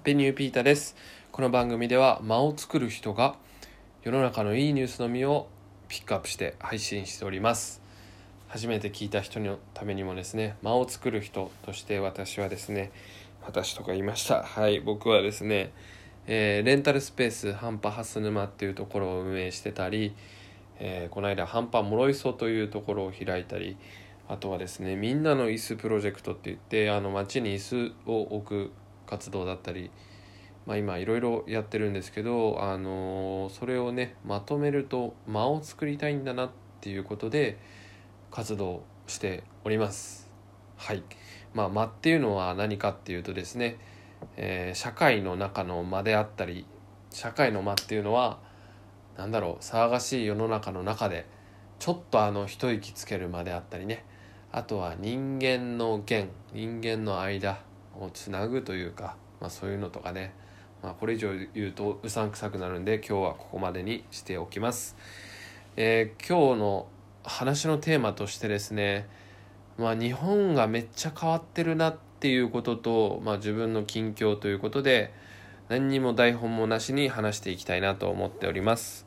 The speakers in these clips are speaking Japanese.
ッピーニューピータです。この番組では間を作る人が世の中のいいニュースのみをピックアップして配信しております。初めて聞いた人のためにもですね間を作る人として私はですね私とか言いました。はい僕はですね、えー、レンタルスペース半端ハス沼っていうところを運営してたり、えー、この間半端諸磯というところを開いたりあとはですねみんなの椅子プロジェクトって言ってあの街に椅子を置く活動だったり、まあ、今いろいろやってるんですけど、あのそれをねまとめると間を作りたいんだなっていうことで活動しております。はい、まあ、間っていうのは何かっていうとですね、えー、社会の中の間であったり社会の間っていうのは何だろう騒がしい世の中の中でちょっとあの一息つける間であったりねあとは人間の弦人間の間をつなぐというか、まあ、そういうのとかね、まあ、これ以上言うとうさんくさくなるんで今日はここまでにしておきます。えー、今日の話のテーマとしてですね、まあ、日本がめっちゃ変わってるなっていうことと、まあ、自分の近況ということで何にも台本もなしに話していきたいなと思っております。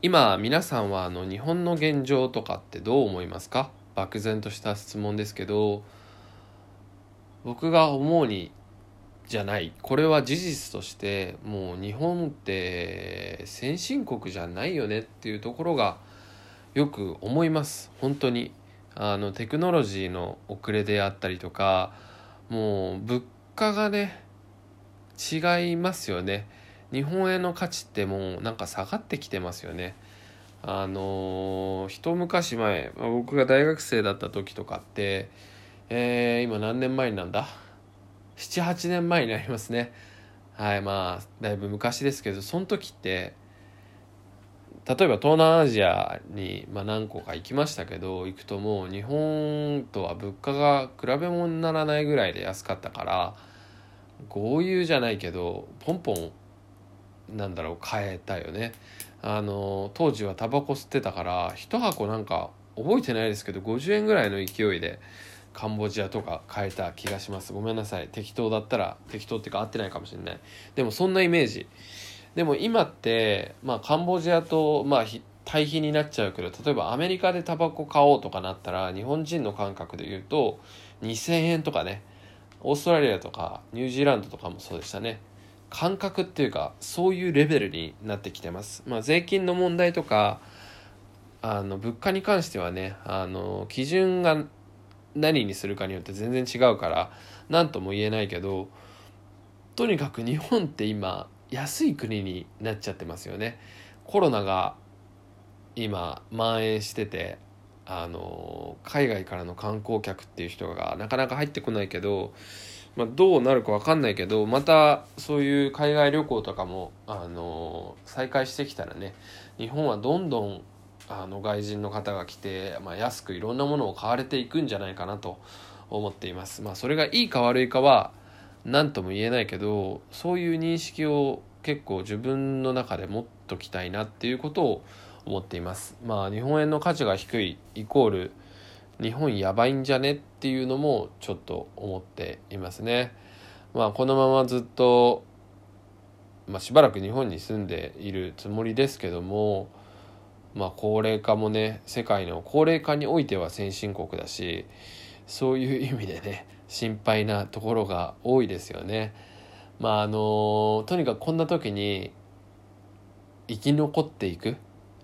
今皆さんはあの日本の現状とかってどう思いますか？漠然とした質問ですけど僕が思うにじゃない。これは事実としてもう日本って先進国じゃないよねっていうところがよく思います。本当に。あのテクノロジーの遅れであったりとかもう物価がね違いますよね。日本円の価値ってもうなんか下がってきてますよね。あの一昔前僕が大学生だった時とかってえー、今何年前なんだ？78年前になりますね。はいまあだいぶ昔ですけどその時って例えば東南アジアに、まあ、何個か行きましたけど行くともう日本とは物価が比べ物にならないぐらいで安かったから豪遊じゃないけどポンポンなんだろう買えたよね。あの当時はタバコ吸ってたから1箱なんか覚えてないですけど50円ぐらいの勢いでカンボジアとか変えた気がします。ごめんなさい。適当だったら適当っていうか合ってないかもしれない。でもそんなイメージ。でも今ってまあカンボジアとまあ対比になっちゃうけど例えばアメリカでタバコ買おうとかなったら日本人の感覚で言うと2000円とかね。オーストラリアとかニュージーランドとかもそうでしたね。感覚っていうかそういうレベルになってきてます。まあ、税金の問題とかあの物価に関してはねあの基準が何にするかによって全然違うから何とも言えないけどとにかく日本って今安い国になっちゃってますよね。コロナが今蔓延しててあの海外からの観光客っていう人がなかなか入ってこないけど、まあ、どうなるか分かんないけどまたそういう海外旅行とかもあの再開してきたらね日本はどんどんあの外人の方が来て、まあ、安くいろんなものを買われていくんじゃないかなと思っています。まあ、それがいいか悪いかは何とも言えないけどそういう認識を結構自分の中で持っときたいなっていうことを思っています。まあ日本円の価値が低いイコール日本やばいんじゃねっていうのもちょっと思っていますね。まあこのままずっと、まあ、しばらく日本に住んでいるつもりですけどもまあ、高齢化もね世界の高齢化においては先進国だしそういう意味でね心配なところが多いですよね。まああのとにかくこんな時に生き残っていく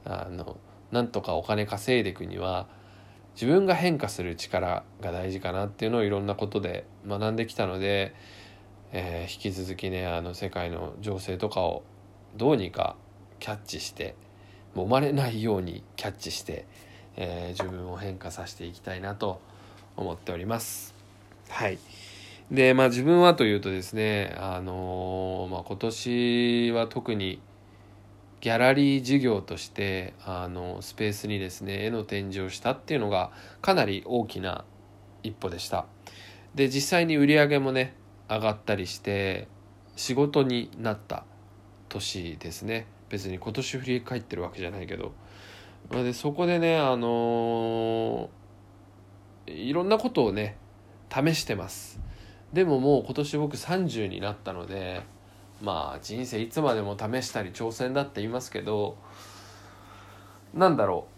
あのなんとかお金稼いでいくには自分が変化する力が大事かなっていうのをいろんなことで学んできたので、えー、引き続きねあの世界の情勢とかをどうにかキャッチして揉まれないようにキャッチして、えー、自分を変化させていきたいなと思っております。はい。で、まあ自分はというとですね、あのー、まあ今年は特にギャラリー事業としてあのスペースにですね絵の展示をしたっていうのがかなり大きな一歩でしたで実際に売り上げもね上がったりして仕事になった年ですね別に今年振り返ってるわけじゃないけど。でそこでねあのー、いろんなことをね試してます。でももう今年僕30になったのでまあ人生いつまでも試したり挑戦だって言いますけどなんだろう。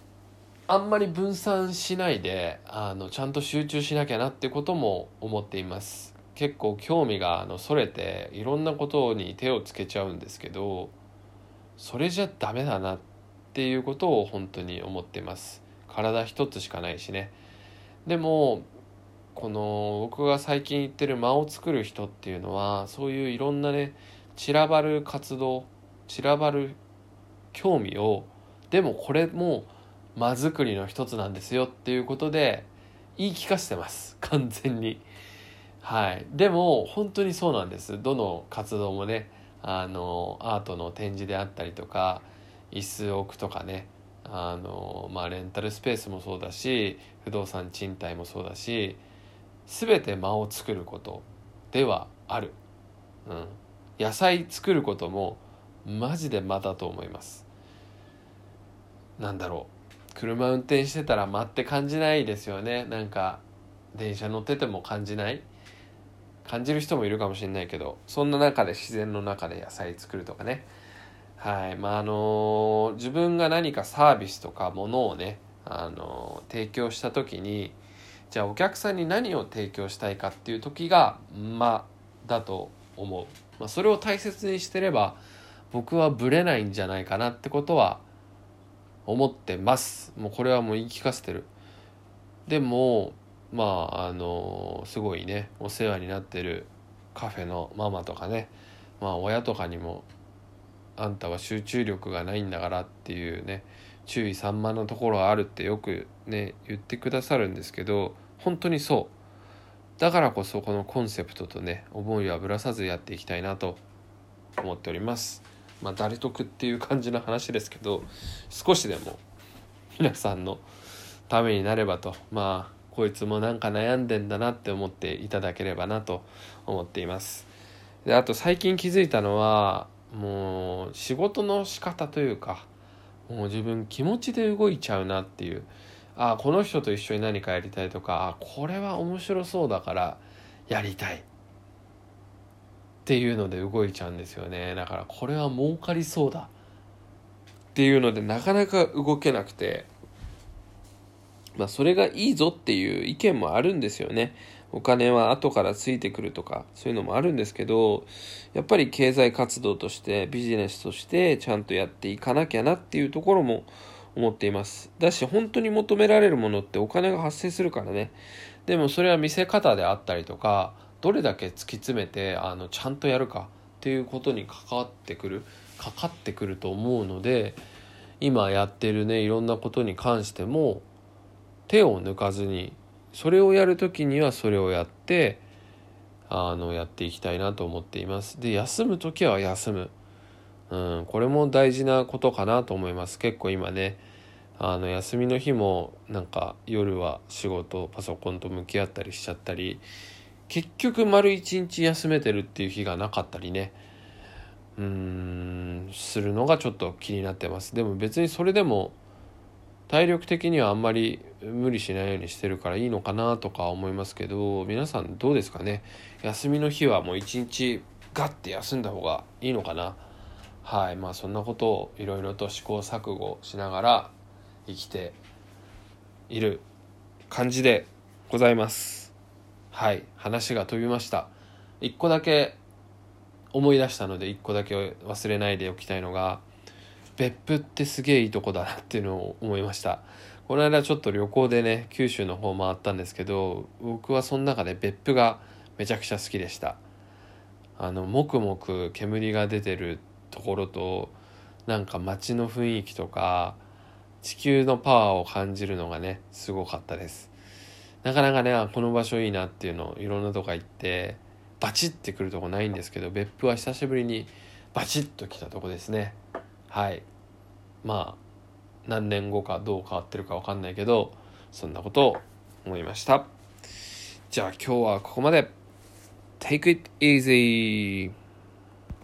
あんまり分散しないであのちゃんと集中しなきゃなってことも思っています。結構興味があのそれていろんなことに手をつけちゃうんですけどそれじゃダメだなっていうことを本当に思ってます。体一つしかないしね。でもこの僕が最近言ってる間を作る人っていうのはそういういろんなね散らばる活動散らばる興味をでもこれも間作りの一つなんですよっていうことで言い聞かせてます。完全に。はい。でも本当にそうなんです。どの活動もねあのアートの展示であったりとか椅子置くとかねあのまあレンタルスペースもそうだし不動産賃貸もそうだし全て間を作ることではある、うん、野菜作ることもマジで間だと思います。なんだろう。車運転してたら間って感じないですよね。なんか電車乗ってても感じない。感じる人もいるかもしれないけどそんな中で自然の中で野菜作るとかね。はい。まああの自分が何かサービスとかものをねあの提供した時にじゃあお客さんに何を提供したいかっていう時がまだと思う、まあ、それを大切にしてれば僕はブレないんじゃないかなってことは思ってます。もうこれはもう言い聞かせてる。でもまああのすごいねお世話になってるカフェのママとかねまあ親とかにもあんたは集中力がないんだからっていうね注意散漫なところがあるってよくね言ってくださるんですけど本当にそう。だからこそこのコンセプトとね思いはぶらさずやっていきたいなと思っております。まあ誰得っていう感じの話ですけど少しでも皆さんのためになればと。まあこいつもなんか悩んでんだなって思っていただければなと思っています。であと最近気づいたのはもう仕事の仕方というかもう自分気持ちで動いちゃうなっていう。ああこの人と一緒に何かやりたいとかあこれは面白そうだからやりたい。っていうので動いちゃうんですよね。だからこれは儲かりそうだ。っていうのでなかなか動けなくて。まあそれがいいぞっていう意見もあるんですよね。お金は後からついてくるとかそういうのもあるんですけどやっぱり経済活動としてビジネスとしてちゃんとやっていかなきゃなっていうところも思っています。だし本当に求められるものってお金が発生するからね。でもそれは見せ方であったりとかどれだけ突き詰めてあのちゃんとやるかっていうことに関わってくるかかってくると思うので今やってるねいろんなことに関しても手を抜かずにそれをやる時にはそれをやってあのやっていきたいなと思っています。で休む時は休む、うん、これも大事なことかなと思います。結構今ねあの休みの日もなんか夜は仕事パソコンと向き合ったりしちゃったり結局丸一日休めてるっていう日がなかったりね。うーんするのがちょっと気になってます。でも別にそれでも体力的にはあんまり無理しないようにしてるからいいのかなとか思いますけど皆さんどうですかね？休みの日はもう一日ガッて休んだ方がいいのかな？はいまあそんなことをいろいろと試行錯誤しながら生きている感じでございます。はい話が飛びました。一個だけ思い出したので一個だけ忘れないでおきたいのが別府ってすげえいいとこだなっていうのを思いました。この間ちょっと旅行でね九州の方回ったんですけど僕はその中で別府がめちゃくちゃ好きでした。あのもくもく煙が出てるところとなんか街の雰囲気とか地球のパワーを感じるのがねすごかったです。なかなかねこの場所いいなっていうのをいろんなとこ行ってバチッてくるとこないんですけど別府は久しぶりにバチッと来たとこですね。はい。まあ何年後かどう変わってるか分かんないけどそんなことを思いました。じゃあ今日はここまで。Take it easy!